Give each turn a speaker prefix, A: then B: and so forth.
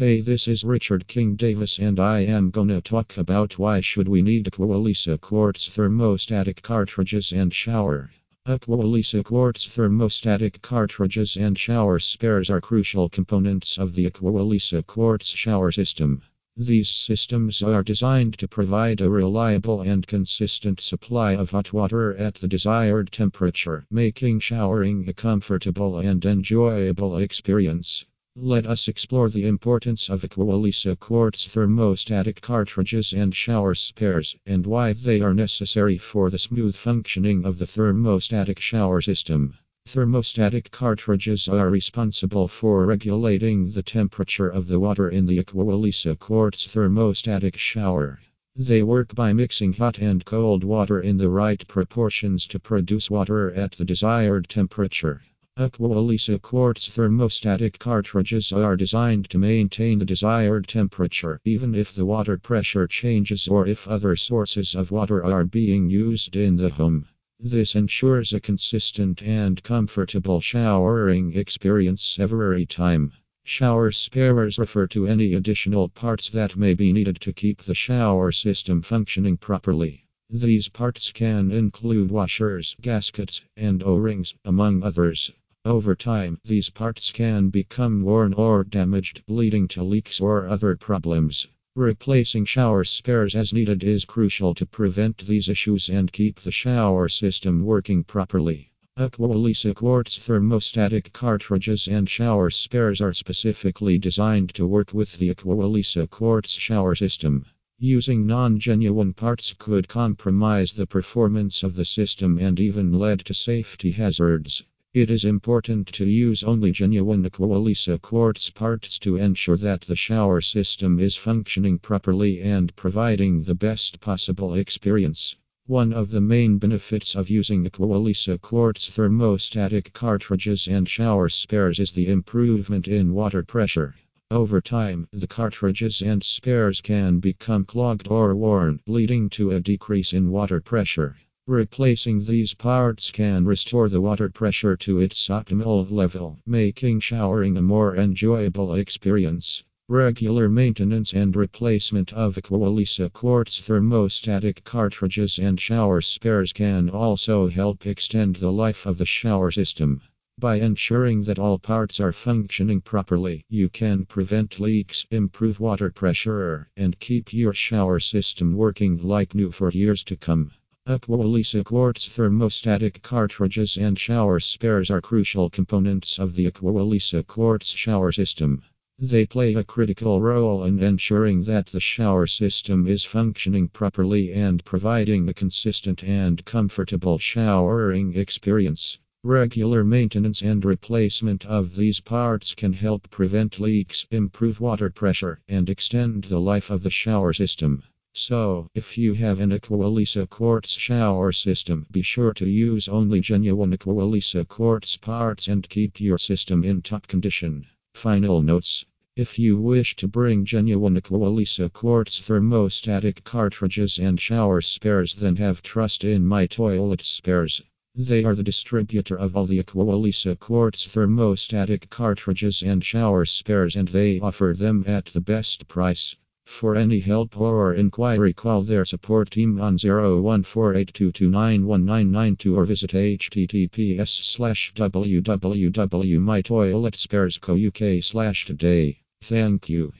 A: Hey, this is Richard King Davis and I am gonna talk about why should we need Aqualisa quartz thermostatic cartridges and shower. Aqualisa quartz thermostatic cartridges and shower spares are crucial components of the Aqualisa quartz shower system. These systems are designed to provide a reliable and consistent supply of hot water at the desired temperature, making showering a comfortable and enjoyable experience. Let us explore the importance of Aqualisa quartz thermostatic cartridges and shower spares, and why they are necessary for the smooth functioning of the thermostatic shower system. Thermostatic cartridges are responsible for regulating the temperature of the water in the Aqualisa quartz thermostatic shower. They work by mixing hot and cold water in the right proportions to produce water at the desired temperature. Aqualisa quartz thermostatic cartridges are designed to maintain the desired temperature even if the water pressure changes or if other sources of water are being used in the home. This ensures a consistent and comfortable showering experience every time. Shower spares refer to any additional parts that may be needed to keep the shower system functioning properly. These parts can include washers, gaskets, and O rings, among others. Over time, these parts can become worn or damaged, leading to leaks or other problems. Replacing shower spares as needed is crucial to prevent these issues and keep the shower system working properly. Aqualisa quartz thermostatic cartridges and shower spares are specifically designed to work with the Aqualisa quartz shower system. Using non genuine parts could compromise the performance of the system and even lead to safety hazards. It is important to use only genuine Aqualisa quartz parts to ensure that the shower system is functioning properly and providing the best possible experience. One of the main benefits of using Aqualisa quartz thermostatic cartridges and shower spares is the improvement in water pressure. Over time, the cartridges and spares can become clogged or worn, leading to a decrease in water pressure. Replacing these parts can restore the water pressure to its optimal level, making showering a more enjoyable experience. Regular maintenance and replacement of Aqualisa quartz thermostatic cartridges and shower spares can also help extend the life of the shower system. By ensuring that all parts are functioning properly, you can prevent leaks, improve water pressure, and keep your shower system working like new for years to come. Aqualisa quartz thermostatic cartridges and shower spares are crucial components of the Aqualisa quartz shower system. They play a critical role in ensuring that the shower system is functioning properly and providing a consistent and comfortable showering experience. Regular maintenance and replacement of these parts can help prevent leaks, improve water pressure, and extend the life of the shower system. So, if you have an Aqualisa quartz shower system, be sure to use only genuine Aqualisa quartz parts and keep your system in top condition. Final notes if you wish to bring genuine Aqualisa quartz thermostatic cartridges and shower spares, then have trust in My Toilet Spares. They are the distributor of all the Aqualisa quartz thermostatic cartridges and shower spares, and they offer them at the best price. For any help or inquiry, call their support team on 01482291992 or visit https slash www.mytoiletspares.co.uk slash today. Thank you.